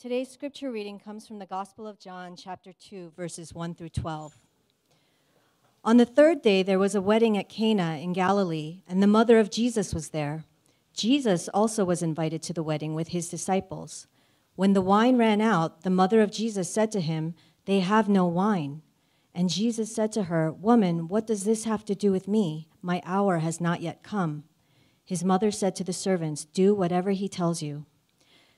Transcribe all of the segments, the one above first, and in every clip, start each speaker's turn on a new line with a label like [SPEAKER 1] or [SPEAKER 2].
[SPEAKER 1] Today's scripture reading comes from the Gospel of John, chapter 2, verses 1 through 12. On the third day, there was a wedding at Cana in Galilee, and the mother of Jesus was there. Jesus also was invited to the wedding with his disciples. When the wine ran out, the mother of Jesus said to him, They have no wine. And Jesus said to her, Woman, what does this have to do with me? My hour has not yet come. His mother said to the servants, Do whatever he tells you.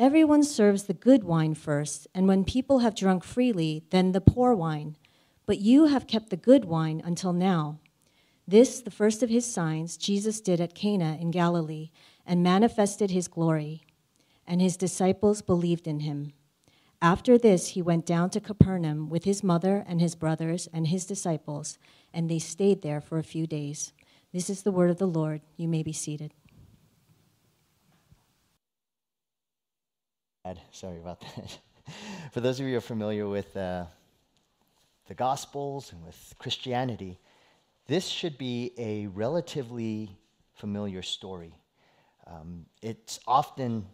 [SPEAKER 1] Everyone serves the good wine first, and when people have drunk freely, then the poor wine. But you have kept the good wine until now. This, the first of his signs, Jesus did at Cana in Galilee and manifested his glory, and his disciples believed in him. After this, he went down to Capernaum with his mother and his brothers and his disciples, and they stayed there for a few days. This is the word of the Lord. You may be seated.
[SPEAKER 2] Sorry about that. For those of you who are familiar with uh, the Gospels and with Christianity, this should be a relatively familiar story. Um, it's often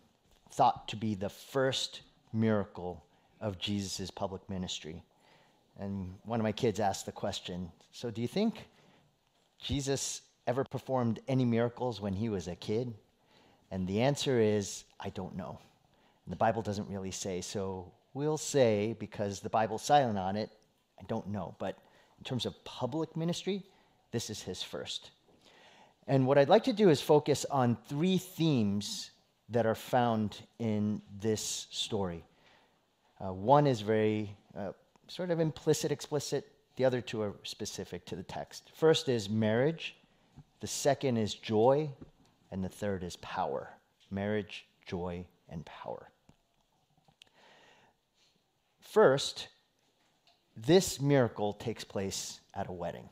[SPEAKER 2] thought to be the first miracle of Jesus' public ministry. And one of my kids asked the question So, do you think Jesus ever performed any miracles when he was a kid? And the answer is, I don't know. And the Bible doesn't really say. So, we'll say, because the Bible's silent on it, I don't know. But in terms of public ministry, this is his first. And what I'd like to do is focus on three themes that are found in this story. Uh, one is very uh, sort of implicit, explicit. The other two are specific to the text. First is marriage, the second is joy, and the third is power. Marriage, joy, and power. First, this miracle takes place at a wedding.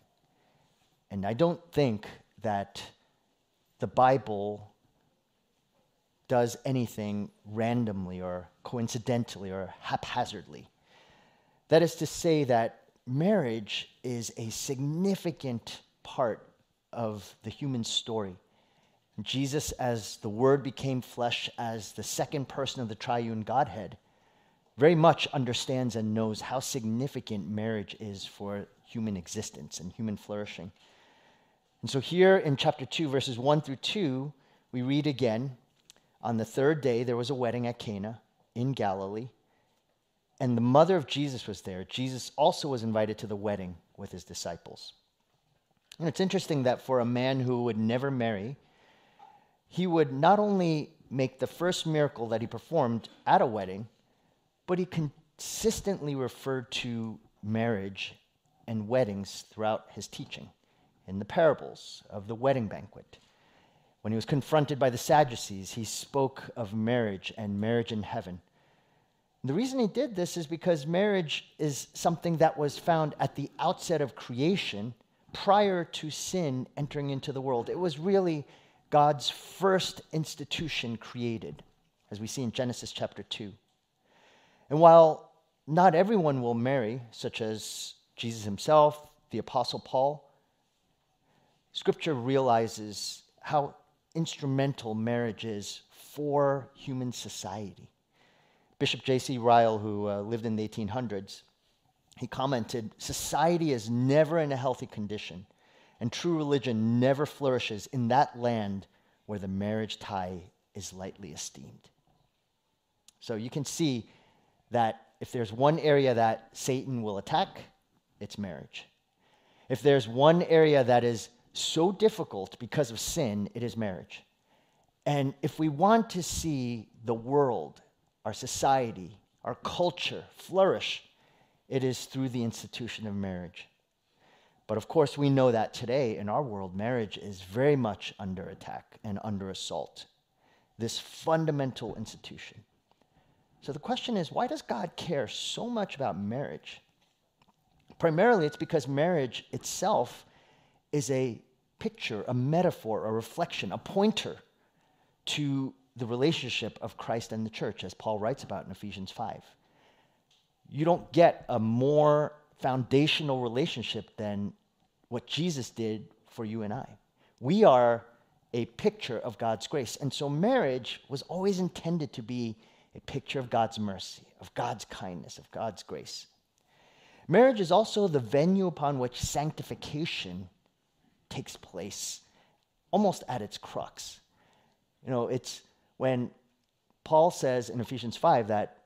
[SPEAKER 2] And I don't think that the Bible does anything randomly or coincidentally or haphazardly. That is to say, that marriage is a significant part of the human story. Jesus, as the Word became flesh, as the second person of the triune Godhead, very much understands and knows how significant marriage is for human existence and human flourishing. And so, here in chapter 2, verses 1 through 2, we read again On the third day, there was a wedding at Cana in Galilee, and the mother of Jesus was there. Jesus also was invited to the wedding with his disciples. And it's interesting that for a man who would never marry, he would not only make the first miracle that he performed at a wedding, but he consistently referred to marriage and weddings throughout his teaching in the parables of the wedding banquet. When he was confronted by the Sadducees, he spoke of marriage and marriage in heaven. The reason he did this is because marriage is something that was found at the outset of creation prior to sin entering into the world. It was really God's first institution created, as we see in Genesis chapter 2. And while not everyone will marry, such as Jesus himself, the Apostle Paul, Scripture realizes how instrumental marriage is for human society. Bishop J.C. Ryle, who uh, lived in the 1800s, he commented Society is never in a healthy condition, and true religion never flourishes in that land where the marriage tie is lightly esteemed. So you can see that if there's one area that Satan will attack, it's marriage. If there's one area that is so difficult because of sin, it is marriage. And if we want to see the world, our society, our culture flourish, it is through the institution of marriage. But of course, we know that today in our world, marriage is very much under attack and under assault. This fundamental institution. So the question is why does God care so much about marriage? Primarily, it's because marriage itself is a picture, a metaphor, a reflection, a pointer to the relationship of Christ and the church, as Paul writes about in Ephesians 5. You don't get a more foundational relationship than what Jesus did for you and I. We are a picture of God's grace. And so marriage was always intended to be a picture of God's mercy, of God's kindness, of God's grace. Marriage is also the venue upon which sanctification takes place, almost at its crux. You know, it's when Paul says in Ephesians 5 that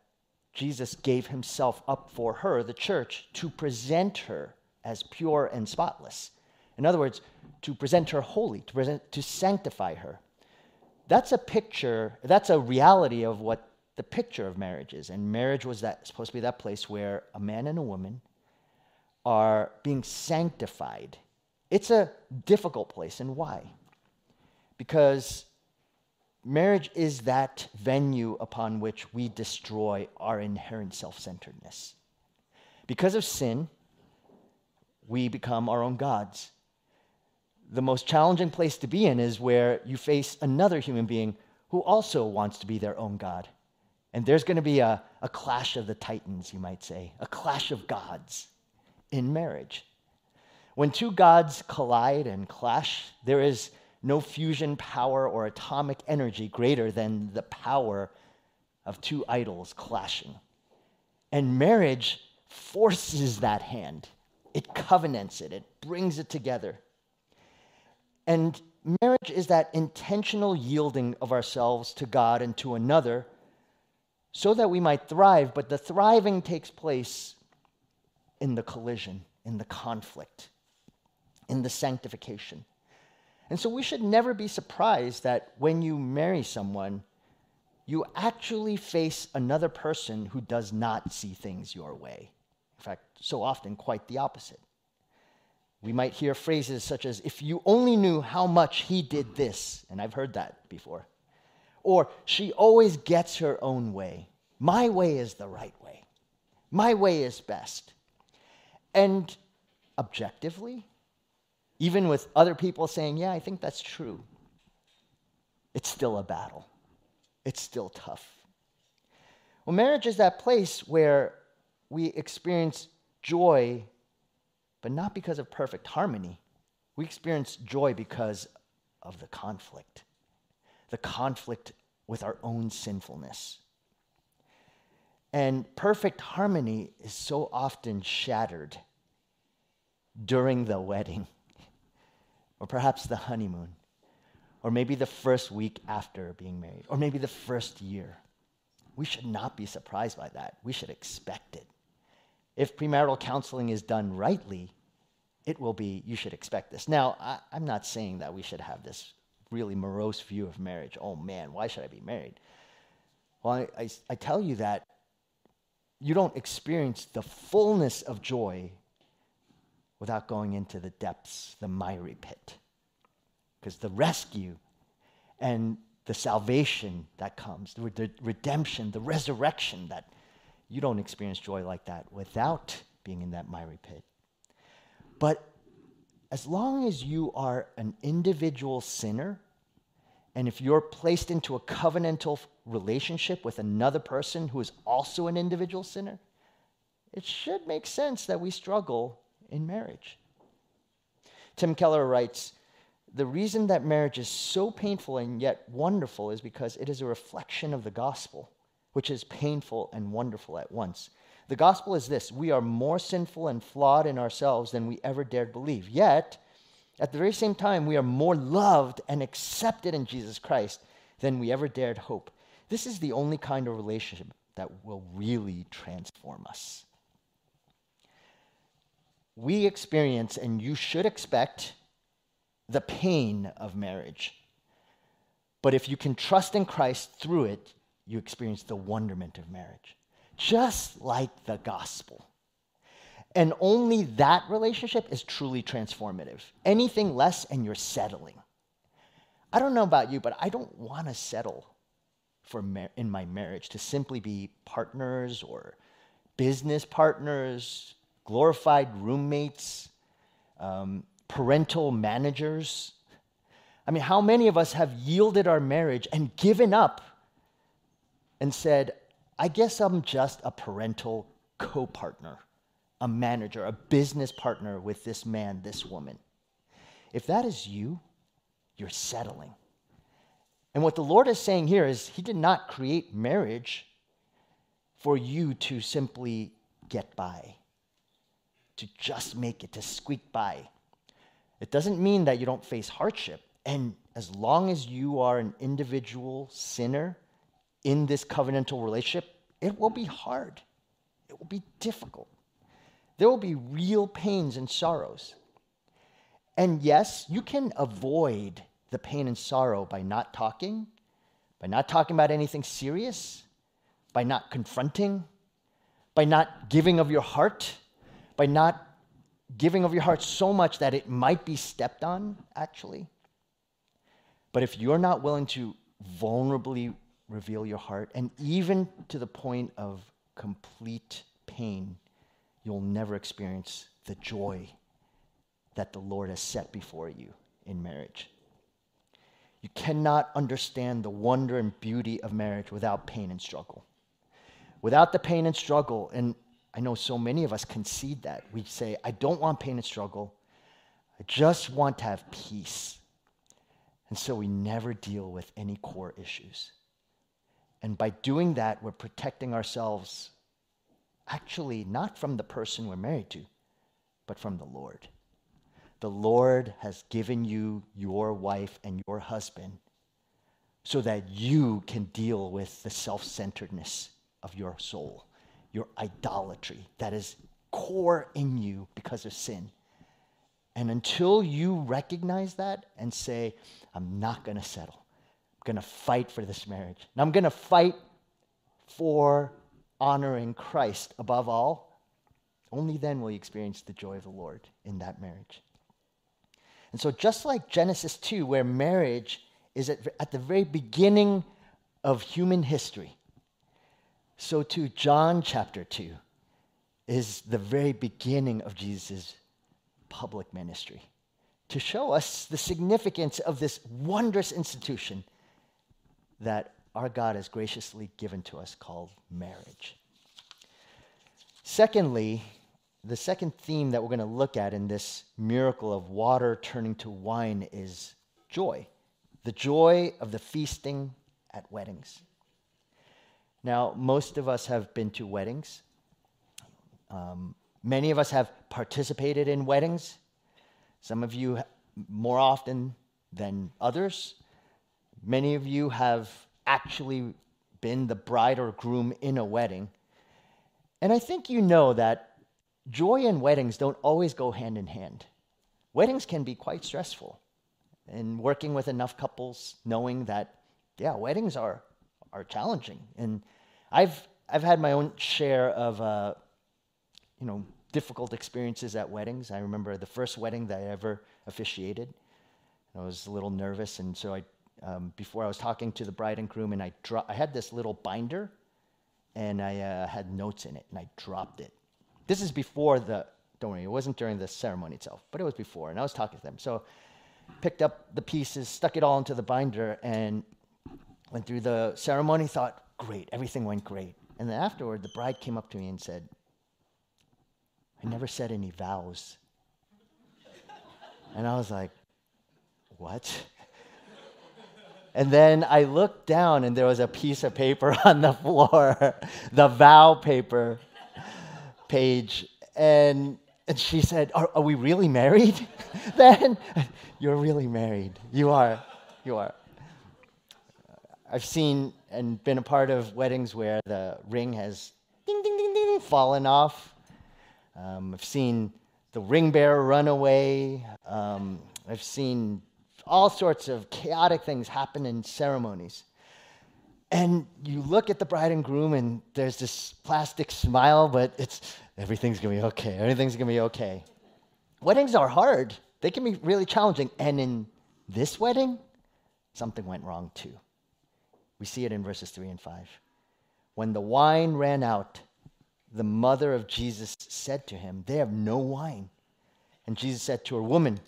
[SPEAKER 2] Jesus gave himself up for her, the church, to present her as pure and spotless. In other words, to present her holy, to present to sanctify her. That's a picture, that's a reality of what the picture of marriage is. And marriage was that supposed to be that place where a man and a woman are being sanctified. It's a difficult place, and why? Because marriage is that venue upon which we destroy our inherent self centeredness. Because of sin, we become our own gods. The most challenging place to be in is where you face another human being who also wants to be their own God. And there's going to be a, a clash of the titans, you might say, a clash of gods in marriage. When two gods collide and clash, there is no fusion power or atomic energy greater than the power of two idols clashing. And marriage forces that hand, it covenants it, it brings it together. And marriage is that intentional yielding of ourselves to God and to another so that we might thrive, but the thriving takes place in the collision, in the conflict, in the sanctification. And so we should never be surprised that when you marry someone, you actually face another person who does not see things your way. In fact, so often quite the opposite. We might hear phrases such as, if you only knew how much he did this, and I've heard that before. Or, she always gets her own way. My way is the right way. My way is best. And objectively, even with other people saying, yeah, I think that's true, it's still a battle. It's still tough. Well, marriage is that place where we experience joy, but not because of perfect harmony. We experience joy because of the conflict, the conflict with our own sinfulness. And perfect harmony is so often shattered during the wedding or perhaps the honeymoon, or maybe the first week after being married, or maybe the first year. We should not be surprised by that. We should expect it. If premarital counseling is done rightly, it will be, you should expect this. Now, I, am not saying that we should have this really morose view of marriage. Oh man, why should I be married? Well, I, I, I tell you that you don't experience the fullness of joy without going into the depths, the miry pit. Because the rescue and the salvation that comes, the redemption, the resurrection, that you don't experience joy like that without being in that miry pit. But as long as you are an individual sinner, and if you're placed into a covenantal relationship with another person who is also an individual sinner, it should make sense that we struggle in marriage. Tim Keller writes The reason that marriage is so painful and yet wonderful is because it is a reflection of the gospel, which is painful and wonderful at once. The gospel is this we are more sinful and flawed in ourselves than we ever dared believe. Yet, at the very same time, we are more loved and accepted in Jesus Christ than we ever dared hope. This is the only kind of relationship that will really transform us we experience, and you should expect, the pain of marriage. But if you can trust in Christ through it, you experience the wonderment of marriage, just like the gospel. And only that relationship is truly transformative. Anything less, and you're settling. I don't know about you, but I don't want to settle for mar- in my marriage to simply be partners or business partners, glorified roommates, um, parental managers. I mean, how many of us have yielded our marriage and given up and said, I guess I'm just a parental co partner, a manager, a business partner with this man, this woman? If that is you, you're settling. And what the Lord is saying here is, He did not create marriage for you to simply get by, to just make it, to squeak by. It doesn't mean that you don't face hardship. And as long as you are an individual sinner in this covenantal relationship, it will be hard. It will be difficult. There will be real pains and sorrows. And yes, you can avoid the pain and sorrow by not talking, by not talking about anything serious, by not confronting, by not giving of your heart, by not giving of your heart so much that it might be stepped on, actually. But if you're not willing to vulnerably reveal your heart, and even to the point of complete pain, you'll never experience the joy that the Lord has set before you in marriage. You cannot understand the wonder and beauty of marriage without pain and struggle. Without the pain and struggle, and I know so many of us concede that. We say, I don't want pain and struggle. I just want to have peace. And so we never deal with any core issues. And by doing that, we're protecting ourselves actually not from the person we're married to, but from the Lord. The Lord has given you your wife and your husband so that you can deal with the self centeredness of your soul, your idolatry that is core in you because of sin. And until you recognize that and say, I'm not going to settle, going to fight for this marriage, and I'm going to fight for honoring Christ above all, only then will you experience the joy of the Lord in that marriage. And so, just like Genesis 2, where marriage is at, at the very beginning of human history, so too John chapter 2 is the very beginning of Jesus' public ministry to show us the significance of this wondrous institution that our God has graciously given to us called marriage. Secondly, the second theme that we're going to look at in this miracle of water turning to wine is joy. The joy of the feasting at weddings. Now, most of us have been to weddings. Um, many of us have participated in weddings. Some of you more often than others. Many of you have actually been the bride or groom in a wedding. And I think you know that joy and weddings don't always go hand in hand. Weddings can be quite stressful. And working with enough couples, knowing that, yeah, weddings are, are challenging. And I've, I've had my own share of, uh, you know, difficult experiences at weddings. I remember the first wedding that I ever officiated. I was a little nervous, and so I, um, before I was talking to the bride and groom, and I, dro- I had this little binder, and I uh, had notes in it, and I dropped it. This is before the, don't worry, it wasn't during the ceremony itself, but it was before, and I was talking to them. So picked up the pieces, stuck it all into the binder, and went through the ceremony, thought, great, everything went great. And then afterward, the bride came up to me and said, I never said any vows. and I was like, what? And then I looked down and there was a piece of paper on the floor, the vow paper page. And, and she said, Are, are we really married then? You're really married. You are. You are. I've seen and been a part of weddings where the ring has ding, ding, ding, ding, fallen off. Um, I've seen the ring bearer run away. Um, I've seen all sorts of chaotic things happen in ceremonies. And you look at the bride and groom, and there's this plastic smile, but it's everything's gonna be okay. Everything's gonna be okay. Weddings are hard, they can be really challenging. And in this wedding, something went wrong too. We see it in verses 3 and 5. When the wine ran out, the mother of Jesus said to him, They have no wine. And Jesus said to her, Woman,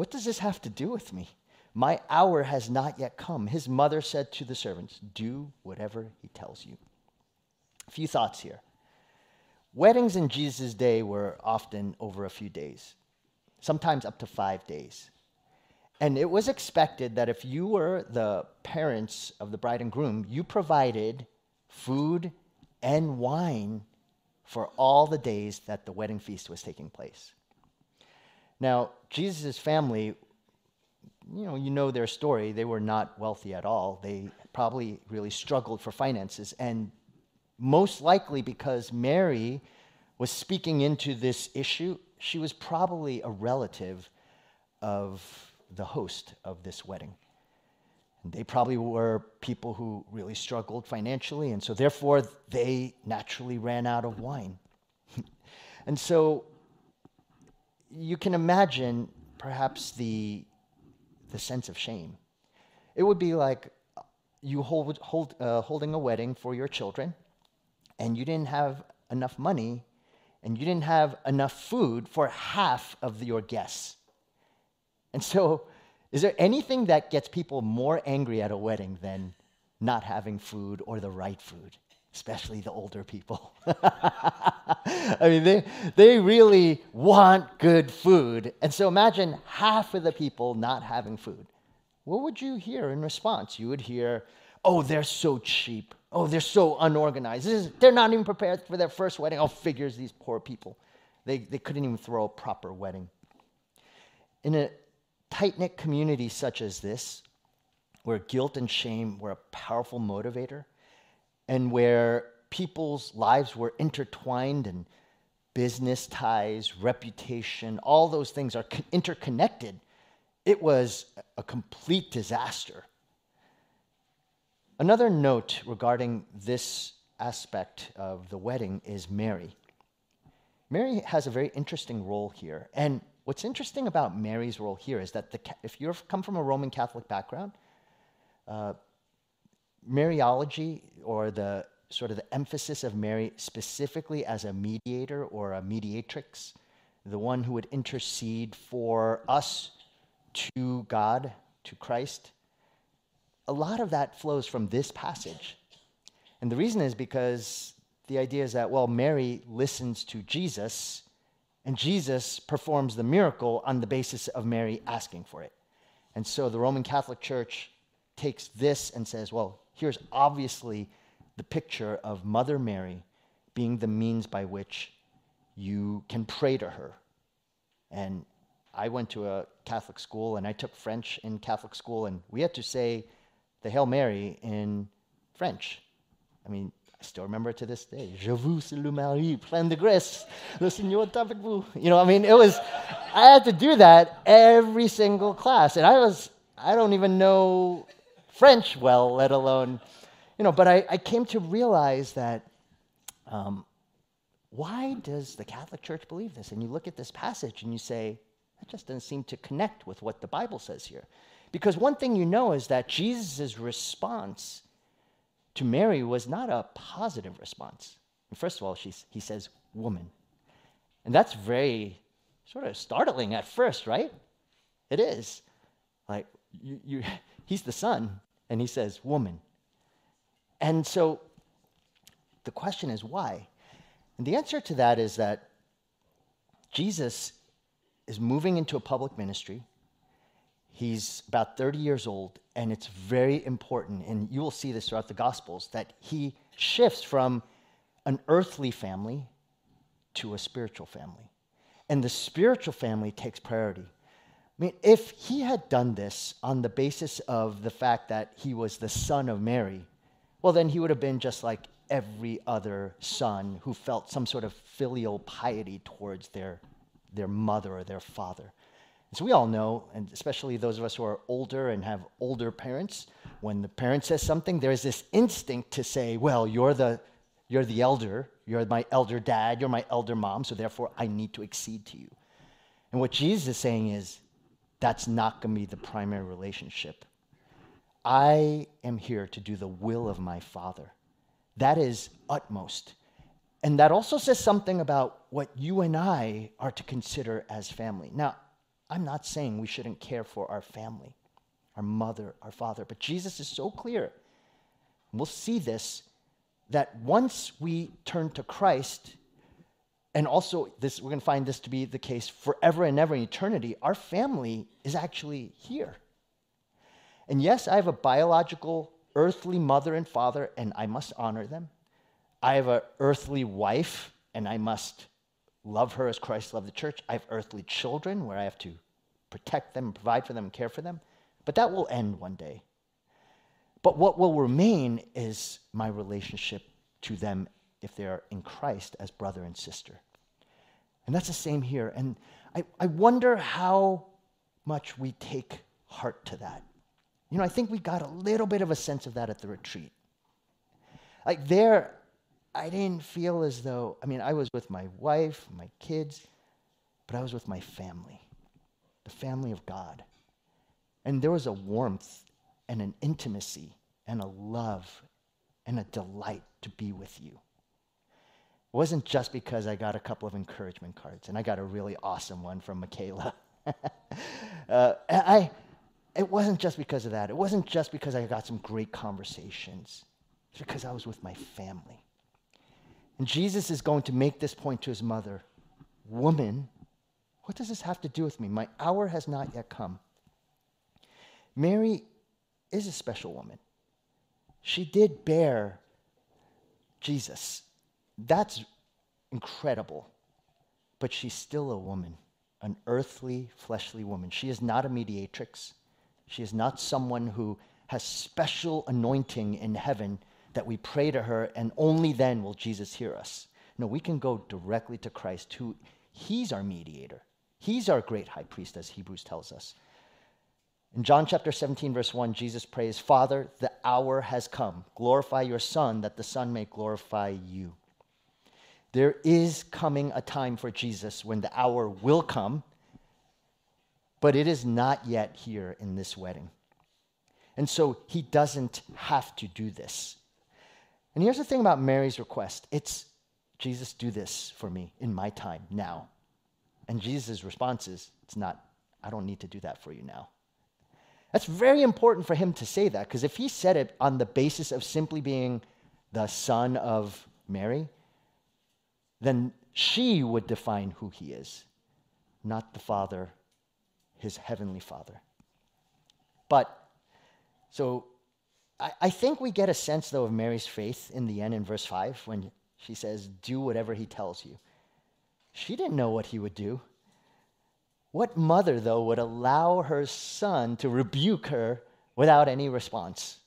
[SPEAKER 2] what does this have to do with me? My hour has not yet come. His mother said to the servants, Do whatever he tells you. A few thoughts here. Weddings in Jesus' day were often over a few days, sometimes up to five days. And it was expected that if you were the parents of the bride and groom, you provided food and wine for all the days that the wedding feast was taking place. Now, Jesus' family, you know, you know their story. They were not wealthy at all. They probably really struggled for finances. And most likely because Mary was speaking into this issue, she was probably a relative of the host of this wedding. And they probably were people who really struggled financially, and so therefore they naturally ran out of wine. and so you can imagine perhaps the, the sense of shame. It would be like you hold, hold, uh, holding a wedding for your children, and you didn't have enough money, and you didn't have enough food for half of your guests. And so is there anything that gets people more angry at a wedding than not having food or the right food? Especially the older people. I mean, they, they really want good food. And so imagine half of the people not having food. What would you hear in response? You would hear, oh, they're so cheap. Oh, they're so unorganized. Is, they're not even prepared for their first wedding. Oh, figures, these poor people. They, they couldn't even throw a proper wedding. In a tight knit community such as this, where guilt and shame were a powerful motivator, and where people's lives were intertwined and business ties, reputation, all those things are interconnected, it was a complete disaster. Another note regarding this aspect of the wedding is Mary. Mary has a very interesting role here. And What's interesting about Mary's role here is that the, if you come from a Roman Catholic background, uh, Mariology or the sort of the emphasis of Mary specifically as a mediator or a mediatrix, the one who would intercede for us to God, to Christ, a lot of that flows from this passage. And the reason is because the idea is that, well, Mary listens to Jesus and Jesus performs the miracle on the basis of Mary asking for it. And so the Roman Catholic Church takes this and says, well, here's obviously the picture of Mother Mary being the means by which you can pray to her. And I went to a Catholic school and I took French in Catholic school, and we had to say the Hail Mary in French. I mean, I still remember it to this day. Je vous salue Marie, pleine de grâce. Le Seigneur est avec vous. You know, I mean, it was, I had to do that every single class. And I was, I don't even know French well, let alone, you know, but I, I came to realize that um, why does the Catholic Church believe this? And you look at this passage and you say, that just doesn't seem to connect with what the Bible says here. Because one thing you know is that Jesus' response to Mary was not a positive response. First of all, she's, he says, woman. And that's very sort of startling at first, right? It is. Like, you, you, he's the son, and he says, woman. And so the question is, why? And the answer to that is that Jesus is moving into a public ministry. He's about 30 years old, and it's very important, and you will see this throughout the Gospels, that he shifts from an earthly family to a spiritual family. And the spiritual family takes priority. I mean, if he had done this on the basis of the fact that he was the son of Mary, well, then he would have been just like every other son who felt some sort of filial piety towards their, their mother or their father. As we all know, and especially those of us who are older and have older parents, when the parent says something, there's this instinct to say, well, you're the, you're the elder, you're my elder dad, you're my elder mom, so therefore I need to accede to you. And what Jesus is saying is, that's not going to be the primary relationship. I am here to do the will of my Father. That is utmost. And that also says something about what you and I are to consider as family. Now, I'm not saying we shouldn't care for our family, our mother, our father, but Jesus is so clear. We'll see this that once we turn to Christ, and also this we're going to find this to be the case forever and ever in eternity, our family is actually here. And yes, I have a biological earthly mother and father, and I must honor them. I have an earthly wife, and I must love her as Christ loved the church. I have earthly children where I have to protect them, provide for them, and care for them. But that will end one day. But what will remain is my relationship to them if they are in Christ as brother and sister. And that's the same here. And I, I wonder how much we take heart to that. You know, I think we got a little bit of a sense of that at the retreat. Like there, I didn't feel as though, I mean, I was with my wife, my kids, but I was with my family, the family of God. And there was a warmth and an intimacy and a love and a delight to be with you. It wasn't just because I got a couple of encouragement cards, and I got a really awesome one from Michaela. uh, I, it wasn't just because of that. It wasn't just because I got some great conversations. It's because I was with my family. And Jesus is going to make this point to his mother Woman, what does this have to do with me? My hour has not yet come. Mary is a special woman. She did bear Jesus. That's incredible. But she's still a woman, an earthly, fleshly woman. She is not a mediatrix. She is not someone who has special anointing in heaven that we pray to her and only then will Jesus hear us. No, we can go directly to Christ, who he's our mediator. He's our great high priest, as Hebrews tells us. In John chapter 17, verse 1, Jesus prays, Father, the hour has come. Glorify your Son, that the Son may glorify you. There is coming a time for Jesus when the hour will come but it is not yet here in this wedding. And so he doesn't have to do this. And here's the thing about Mary's request it's, Jesus, do this for me in my time now. And Jesus' response is, it's not, I don't need to do that for you now. That's very important for him to say that, because if he said it on the basis of simply being the son of Mary, then she would define who he is, not the father his heavenly Father. But, so I, I think we get a sense, though, of Mary's faith in the end in verse 5 when she says, Do whatever he tells you. She didn't know what he would do. What mother, though, would allow her son to rebuke her without any response,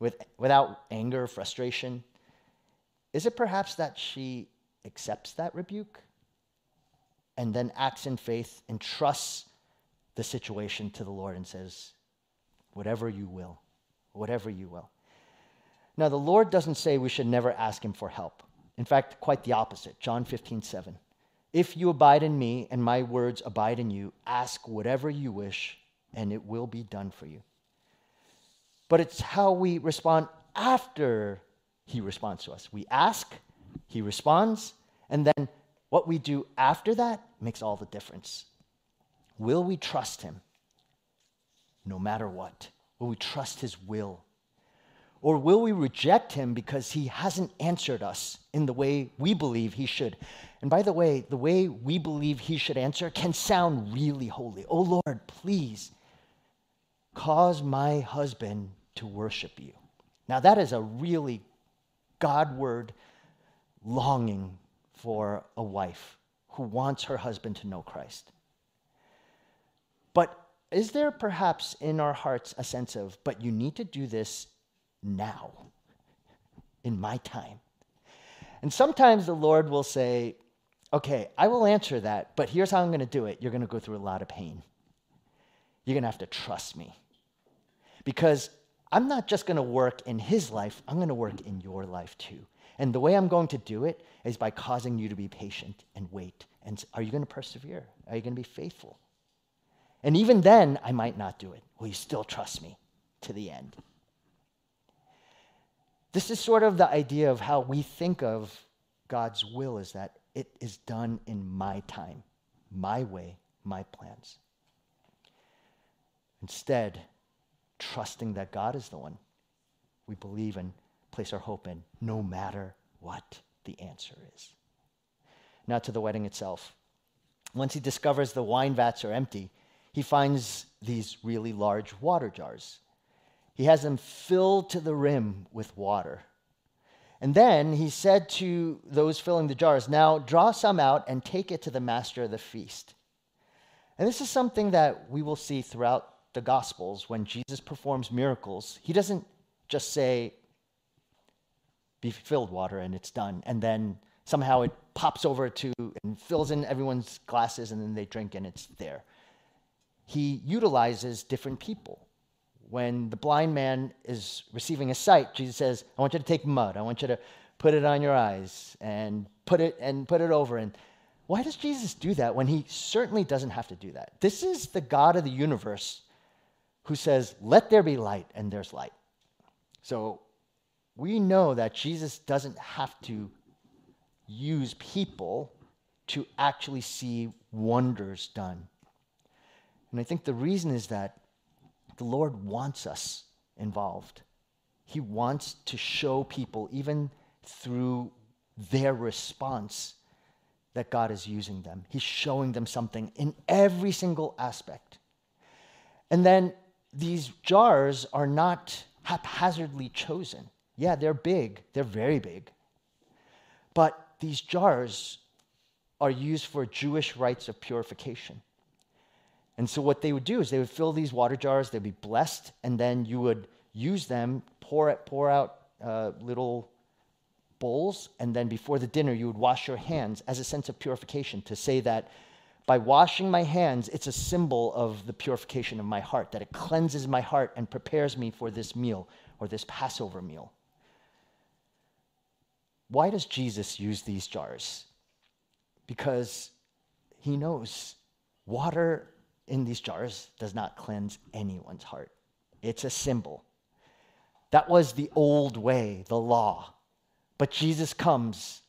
[SPEAKER 2] with, without anger, frustration? Is it perhaps that she accepts that rebuke and then acts in faith and trusts the situation to the Lord and says, Whatever you will, whatever you will. Now, the Lord doesn't say we should never ask Him for help. In fact, quite the opposite. John 15, 7. If you abide in me and my words abide in you, ask whatever you wish, and it will be done for you. But it's how we respond after He responds to us. We ask, He responds, and then what we do after that makes all the difference. Will we trust him no matter what? Will we trust his will? Or will we reject him because he hasn't answered us in the way we believe he should? And by the way, the way we believe he should answer can sound really holy. Oh Lord, please cause my husband to worship you. Now, that is a really Godward longing for a wife who wants her husband to know Christ. But is there perhaps in our hearts a sense of, but you need to do this now, in my time? And sometimes the Lord will say, okay, I will answer that, but here's how I'm going to do it. You're going to go through a lot of pain. You're going to have to trust me. Because I'm not just going to work in his life, I'm going to work in your life too. And the way I'm going to do it is by causing you to be patient and wait. And are you going to persevere? Are you going to be faithful? And even then, I might not do it. Will you still trust me to the end? This is sort of the idea of how we think of God's will is that it is done in my time, my way, my plans. Instead, trusting that God is the one we believe and place our hope in, no matter what the answer is. Now to the wedding itself. Once he discovers the wine vats are empty, he finds these really large water jars. He has them filled to the rim with water. And then he said to those filling the jars, Now draw some out and take it to the master of the feast. And this is something that we will see throughout the Gospels when Jesus performs miracles. He doesn't just say, Be filled water and it's done. And then somehow it pops over to and fills in everyone's glasses and then they drink and it's there. He utilizes different people when the blind man is receiving a sight, Jesus says, I want you to take mud. I want you to put it on your eyes and put it and put it over. And why does Jesus do that when he certainly doesn't have to do that? This is the God of the universe who says, Let there be light, and there's light. So we know that Jesus doesn't have to use people to actually see wonders done. And I think the reason is that the Lord wants us involved. He wants to show people, even through their response, that God is using them. He's showing them something in every single aspect. And then these jars are not haphazardly chosen. Yeah, they're big, they're very big. But these jars are used for Jewish rites of purification. And so what they would do is they would fill these water jars, they'd be blessed, and then you would use them, pour, it, pour out uh, little bowls, and then before the dinner, you would wash your hands as a sense of purification to say that by washing my hands, it's a symbol of the purification of my heart, that it cleanses my heart and prepares me for this meal or this Passover meal. Why does Jesus use these jars? Because he knows water in these jars does not cleanse anyone's heart. It's a symbol. That was the old way, the law. But Jesus comes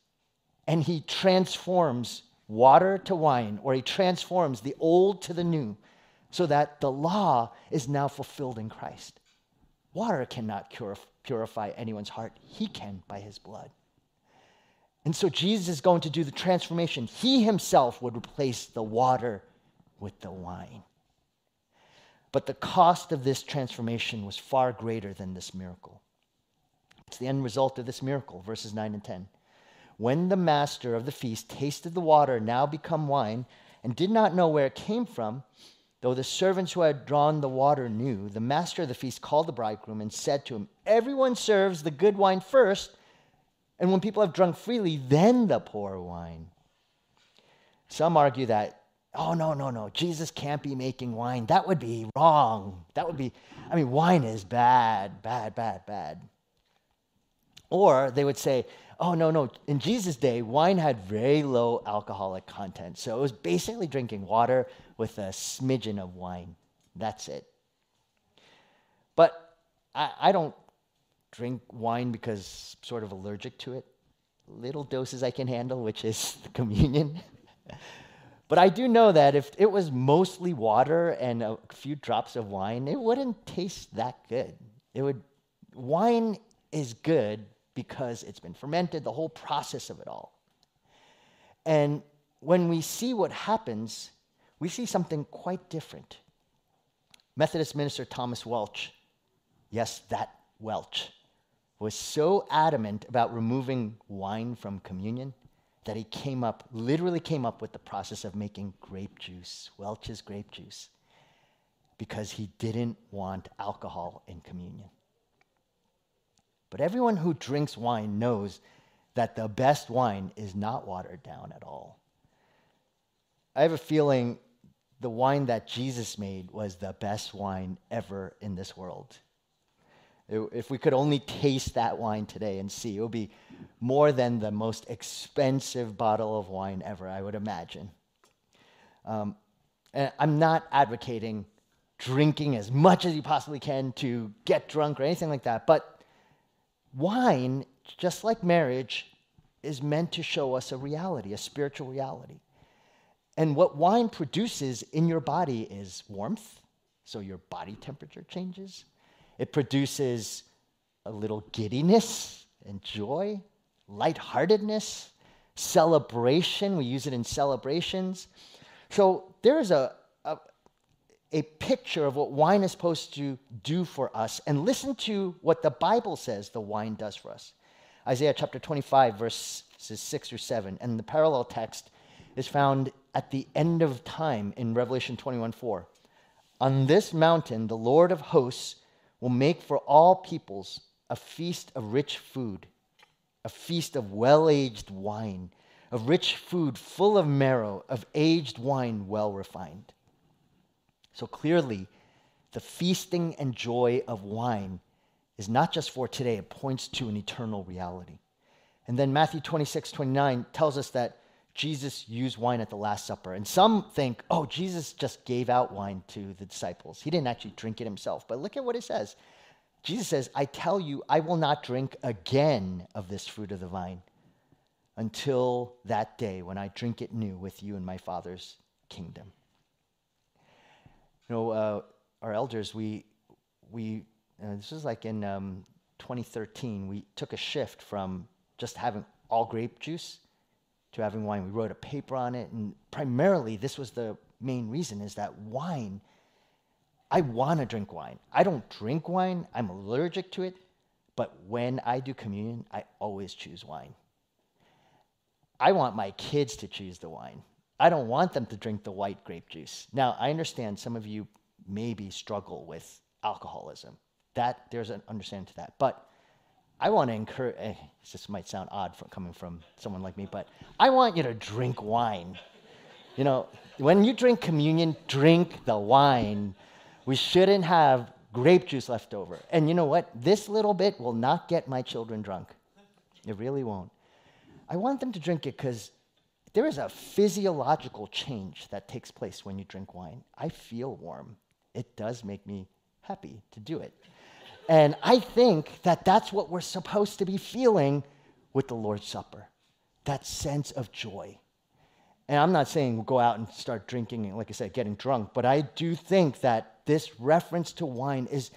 [SPEAKER 2] and he transforms water to wine, or he transforms the old to the new, so that the law is now fulfilled in Christ. Water cannot purify anyone's heart, he can by his blood. And so Jesus is going to do the transformation. He himself would replace the water with the wine. But the cost of this transformation was far greater than this miracle. It's the end result of this miracle, verses 9 and 10. When the master of the feast tasted the water now become wine and did not know where it came from, though the servants who had drawn the water knew, the master of the feast called the bridegroom and said to him, Everyone serves the good wine first, and when people have drunk freely, then the poor wine. Some argue that oh, no, no, no, Jesus can't be making wine. That would be wrong. That would be, I mean, wine is bad, bad, bad, bad. Or they would say, oh, no, no, in Jesus' day, wine had very low alcoholic content. So it was basically drinking water with a smidgen of wine. That's it. But I, I don't drink wine because I'm sort of allergic to it. Little doses I can handle, which is the communion. But I do know that if it was mostly water and a few drops of wine, it wouldn't taste that good. It would wine is good because it's been fermented, the whole process of it all. And when we see what happens, we see something quite different. Methodist minister Thomas Welch, yes, that Welch, was so adamant about removing wine from communion that he came up, literally came up with the process of making grape juice, Welch's grape juice, because he didn't want alcohol in communion. But everyone who drinks wine knows that the best wine is not watered down at all. I have a feeling the wine that Jesus made was the best wine ever in this world. If we could only taste that wine today and see, it would be more than the most expensive bottle of wine ever, I would imagine. Um, and I'm not advocating drinking as much as you possibly can to get drunk or anything like that, but wine, just like marriage, is meant to show us a reality, a spiritual reality. And what wine produces in your body is warmth, so your body temperature changes. It produces a little giddiness and joy, lightheartedness, celebration. We use it in celebrations. So there's a, a, a picture of what wine is supposed to do for us. And listen to what the Bible says the wine does for us. Isaiah chapter 25, verses 6 or 7. And the parallel text is found at the end of time in Revelation 21 4. On this mountain, the Lord of hosts will make for all peoples a feast of rich food, a feast of well aged wine, of rich food full of marrow, of aged wine well refined. So clearly, the feasting and joy of wine is not just for today, it points to an eternal reality. And then Matthew 26, 29 tells us that Jesus used wine at the Last Supper. And some think, oh, Jesus just gave out wine to the disciples. He didn't actually drink it himself. But look at what it says. Jesus says, I tell you, I will not drink again of this fruit of the vine until that day when I drink it new with you in my Father's kingdom. You know, uh, our elders, we, we uh, this was like in um, 2013, we took a shift from just having all grape juice to having wine. We wrote a paper on it, and primarily this was the main reason is that wine, I want to drink wine. I don't drink wine, I'm allergic to it, but when I do communion, I always choose wine. I want my kids to choose the wine. I don't want them to drink the white grape juice. Now, I understand some of you maybe struggle with alcoholism. That there's an understanding to that. But I want to encourage, eh, this might sound odd coming from someone like me, but I want you to drink wine. You know, when you drink communion, drink the wine. We shouldn't have grape juice left over. And you know what? This little bit will not get my children drunk. It really won't. I want them to drink it because there is a physiological change that takes place when you drink wine. I feel warm. It does make me happy to do it. And I think that that's what we're supposed to be feeling with the Lord's Supper that sense of joy. And I'm not saying we'll go out and start drinking like I said, getting drunk, but I do think that this reference to wine is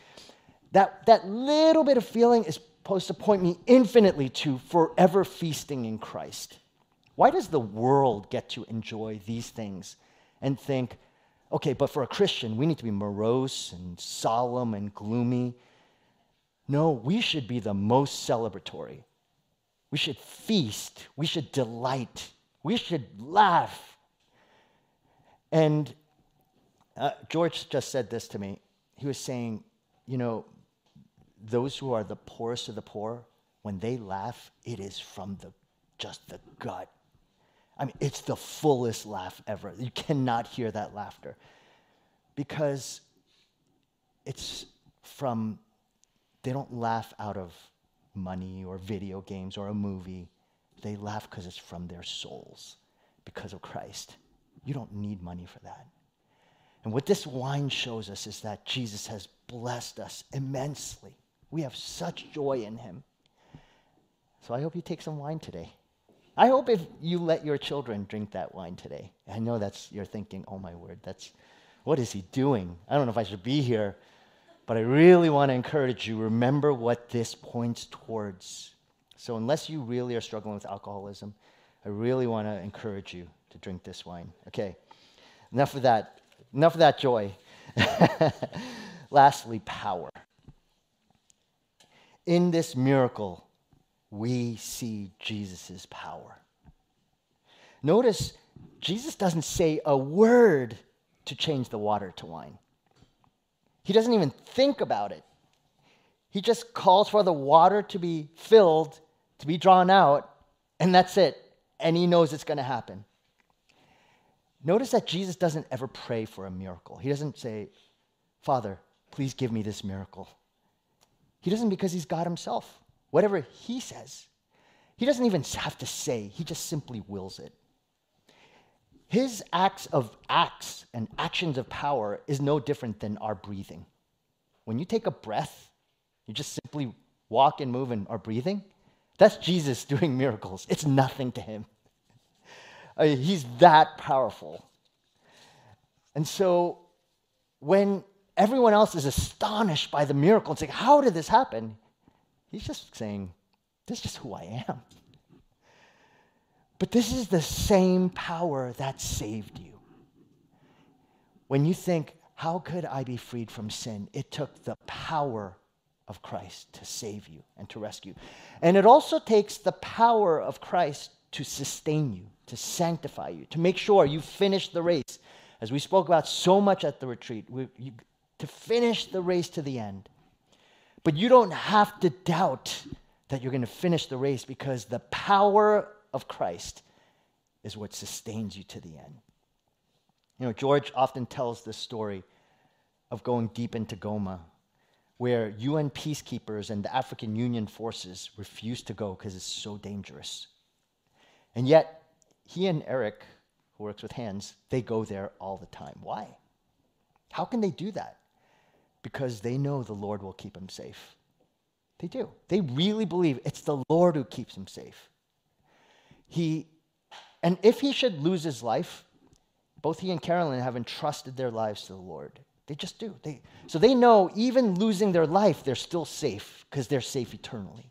[SPEAKER 2] that, that little bit of feeling is supposed to point me infinitely to forever feasting in Christ. Why does the world get to enjoy these things and think, okay, but for a Christian, we need to be morose and solemn and gloomy? No, we should be the most celebratory. We should feast. We should delight. We should laugh. And uh, George just said this to me. He was saying, you know, those who are the poorest of the poor, when they laugh, it is from the just the gut. I mean, it's the fullest laugh ever. You cannot hear that laughter because it's from they don't laugh out of money or video games or a movie. They laugh because it's from their souls, because of Christ. You don't need money for that. And what this wine shows us is that Jesus has blessed us immensely. We have such joy in him. So I hope you take some wine today. I hope if you let your children drink that wine today. I know that's you're thinking, "Oh my word, that's what is he doing? I don't know if I should be here." But I really want to encourage you remember what this points towards. So, unless you really are struggling with alcoholism, I really want to encourage you to drink this wine. Okay, enough of that. Enough of that joy. Lastly, power. In this miracle, we see Jesus' power. Notice Jesus doesn't say a word to change the water to wine. He doesn't even think about it. He just calls for the water to be filled, to be drawn out, and that's it. And he knows it's going to happen. Notice that Jesus doesn't ever pray for a miracle. He doesn't say, Father, please give me this miracle. He doesn't because he's God himself. Whatever he says, he doesn't even have to say, he just simply wills it. His acts of acts and actions of power is no different than our breathing. When you take a breath, you just simply walk and move and are breathing, that's Jesus doing miracles. It's nothing to him. Mean, he's that powerful. And so when everyone else is astonished by the miracle and saying, How did this happen? He's just saying, This is just who I am. But this is the same power that saved you. When you think, How could I be freed from sin? It took the power of Christ to save you and to rescue. And it also takes the power of Christ to sustain you, to sanctify you, to make sure you finish the race. As we spoke about so much at the retreat, we, you, to finish the race to the end. But you don't have to doubt that you're going to finish the race because the power of Christ is what sustains you to the end. You know, George often tells this story of going deep into Goma where UN peacekeepers and the African Union forces refuse to go because it's so dangerous. And yet, he and Eric, who works with hands, they go there all the time. Why? How can they do that? Because they know the Lord will keep them safe. They do. They really believe it's the Lord who keeps them safe. He, and if he should lose his life, both he and Carolyn have entrusted their lives to the Lord. They just do. They, so they know even losing their life, they're still safe because they're safe eternally.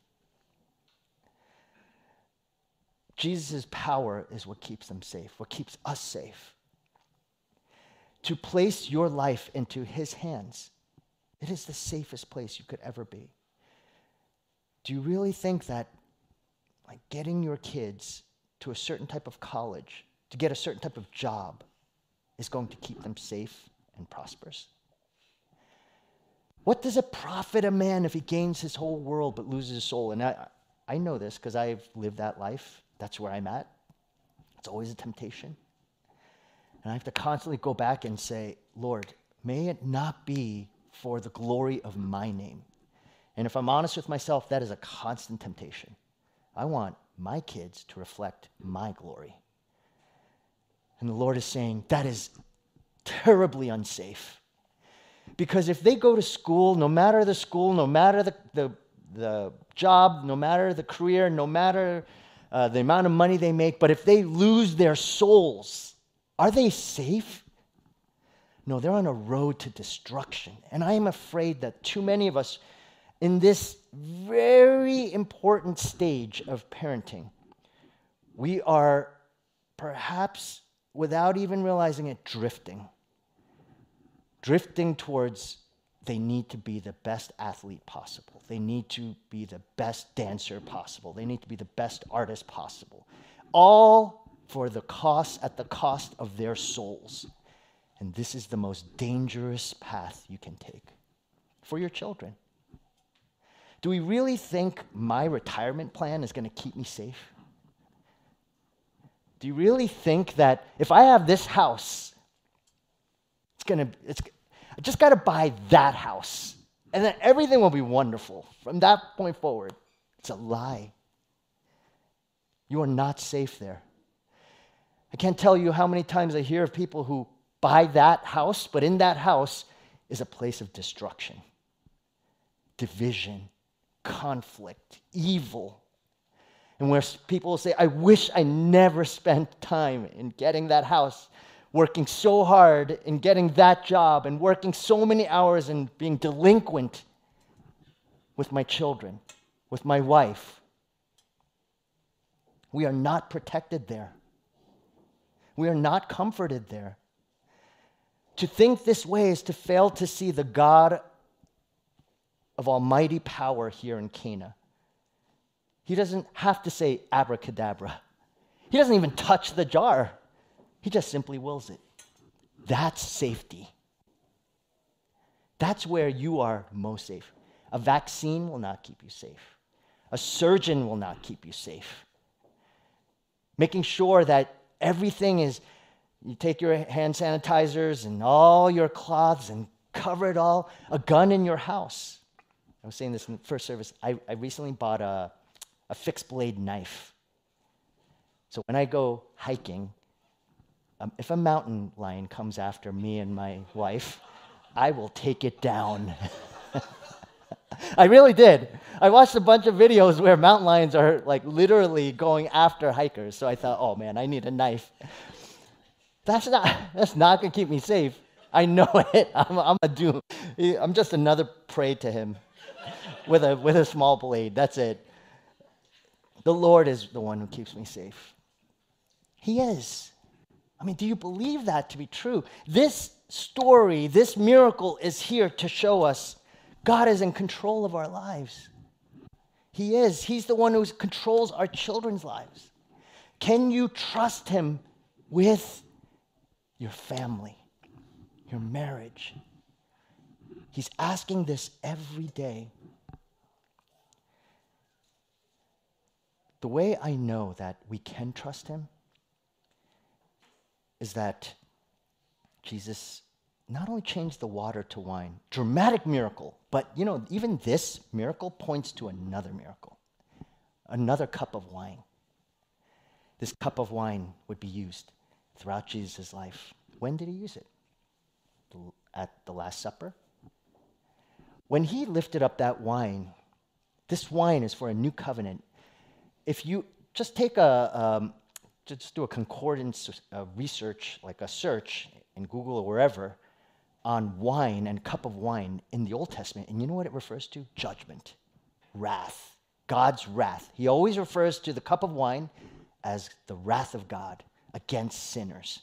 [SPEAKER 2] Jesus' power is what keeps them safe, what keeps us safe. To place your life into his hands, it is the safest place you could ever be. Do you really think that like getting your kids to a certain type of college, to get a certain type of job, is going to keep them safe and prosperous. What does it profit a man if he gains his whole world but loses his soul? And I, I know this because I've lived that life. That's where I'm at. It's always a temptation. And I have to constantly go back and say, Lord, may it not be for the glory of my name. And if I'm honest with myself, that is a constant temptation. I want my kids to reflect my glory. And the Lord is saying, that is terribly unsafe. Because if they go to school, no matter the school, no matter the, the, the job, no matter the career, no matter uh, the amount of money they make, but if they lose their souls, are they safe? No, they're on a road to destruction. And I am afraid that too many of us in this very important stage of parenting, we are perhaps, without even realizing it, drifting drifting towards they need to be the best athlete possible. They need to be the best dancer possible. They need to be the best artist possible. All for the cost, at the cost of their souls. And this is the most dangerous path you can take for your children. Do we really think my retirement plan is going to keep me safe? Do you really think that if I have this house it's gonna, it's, I just gotta buy that house. And then everything will be wonderful. From that point forward, it's a lie. You are not safe there. I can't tell you how many times I hear of people who buy that house, but in that house is a place of destruction, division, conflict, evil. And where people will say, I wish I never spent time in getting that house working so hard in getting that job and working so many hours and being delinquent with my children, with my wife. We are not protected there. We are not comforted there. To think this way is to fail to see the God of almighty power here in Cana. He doesn't have to say abracadabra. He doesn't even touch the jar. He just simply wills it. That's safety. That's where you are most safe. A vaccine will not keep you safe. A surgeon will not keep you safe. Making sure that everything is, you take your hand sanitizers and all your cloths and cover it all. A gun in your house. I was saying this in the first service. I, I recently bought a, a fixed blade knife. So when I go hiking, um, if a mountain lion comes after me and my wife, I will take it down. I really did. I watched a bunch of videos where mountain lions are like literally going after hikers. So I thought, oh man, I need a knife. That's not, that's not going to keep me safe. I know it. I'm, I'm a doom. I'm just another prey to him with a, with a small blade. That's it. The Lord is the one who keeps me safe. He is. I mean, do you believe that to be true? This story, this miracle is here to show us God is in control of our lives. He is. He's the one who controls our children's lives. Can you trust Him with your family, your marriage? He's asking this every day. The way I know that we can trust Him is that Jesus not only changed the water to wine, dramatic miracle, but you know, even this miracle points to another miracle, another cup of wine. This cup of wine would be used throughout Jesus' life. When did he use it? At the Last Supper? When he lifted up that wine, this wine is for a new covenant. If you just take a, um, just do a concordance uh, research, like a search in Google or wherever, on wine and cup of wine in the Old Testament. And you know what it refers to? Judgment, wrath, God's wrath. He always refers to the cup of wine as the wrath of God against sinners.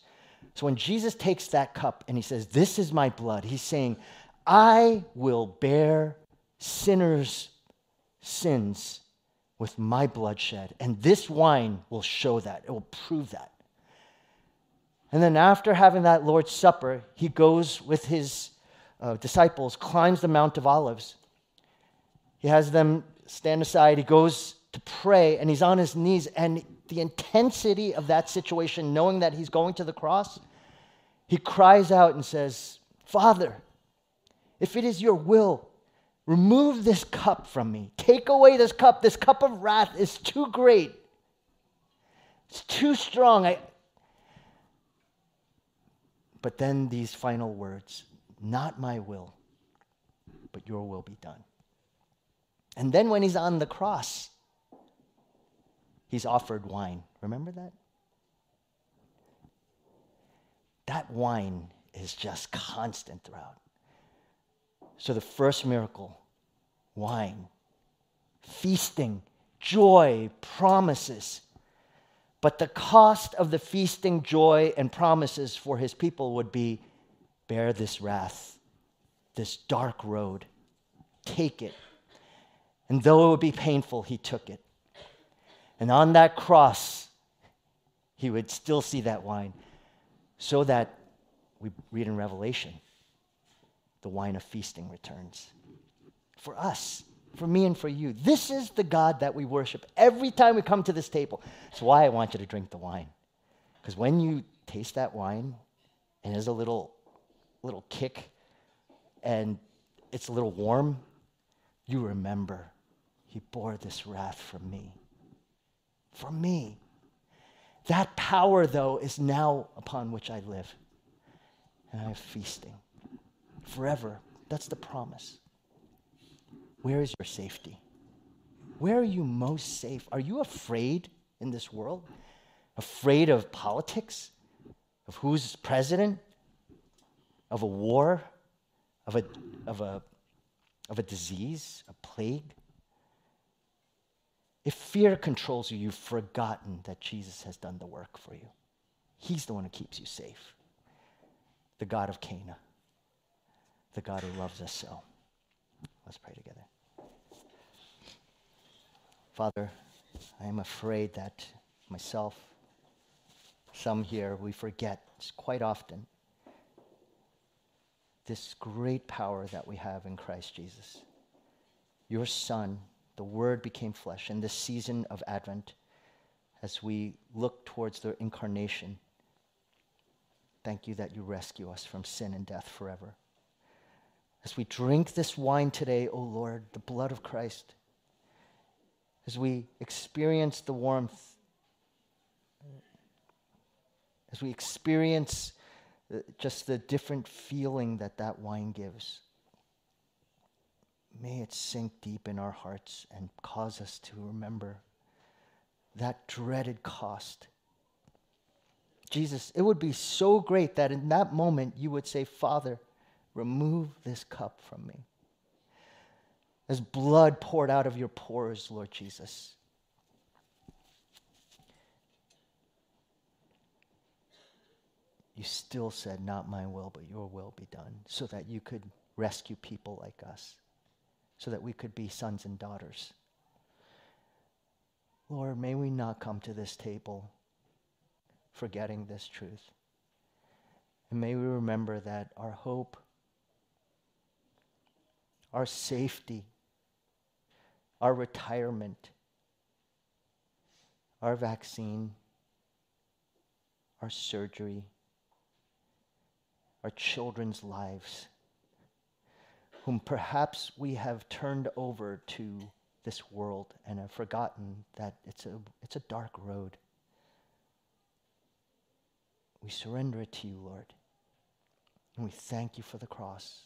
[SPEAKER 2] So when Jesus takes that cup and he says, This is my blood, he's saying, I will bear sinners' sins with my bloodshed. And this wine will show that, it will prove that. And then after having that Lord's Supper, he goes with his uh, disciples, climbs the Mount of Olives. He has them stand aside. He goes to pray, and he's on his knees. And the intensity of that situation, knowing that he's going to the cross, he cries out and says, Father, if it is your will, remove this cup from me. Take away this cup. This cup of wrath is too great. It's too strong. I, but then these final words Not my will, but your will be done. And then when he's on the cross, he's offered wine. Remember that? That wine is just constant throughout. So the first miracle, wine, feasting, joy, promises. But the cost of the feasting, joy, and promises for his people would be bear this wrath, this dark road, take it. And though it would be painful, he took it. And on that cross, he would still see that wine, so that we read in Revelation, the wine of feasting returns for us for me and for you. This is the God that we worship every time we come to this table. That's why I want you to drink the wine. Because when you taste that wine, and there's a little, little kick, and it's a little warm, you remember he bore this wrath for me. For me. That power, though, is now upon which I live. And I am feasting forever. That's the promise. Where is your safety? Where are you most safe? Are you afraid in this world? Afraid of politics? Of who's president? Of a war? Of a, of a, of a disease? A plague? If fear controls you, you've forgotten that Jesus has done the work for you. He's the one who keeps you safe. The God of Cana, the God who loves us so. Let's pray together. Father, I am afraid that myself, some here, we forget quite often this great power that we have in Christ Jesus. Your Son, the Word became flesh in this season of Advent as we look towards the incarnation. Thank you that you rescue us from sin and death forever. As we drink this wine today, O Lord, the blood of Christ, as we experience the warmth, as we experience uh, just the different feeling that that wine gives, may it sink deep in our hearts and cause us to remember that dreaded cost. Jesus, it would be so great that in that moment you would say, Father, remove this cup from me. As blood poured out of your pores, Lord Jesus. You still said, Not my will, but your will be done, so that you could rescue people like us, so that we could be sons and daughters. Lord, may we not come to this table forgetting this truth. And may we remember that our hope, our safety, our retirement, our vaccine, our surgery, our children's lives, whom perhaps we have turned over to this world and have forgotten that it's a, it's a dark road. We surrender it to you, Lord. And we thank you for the cross.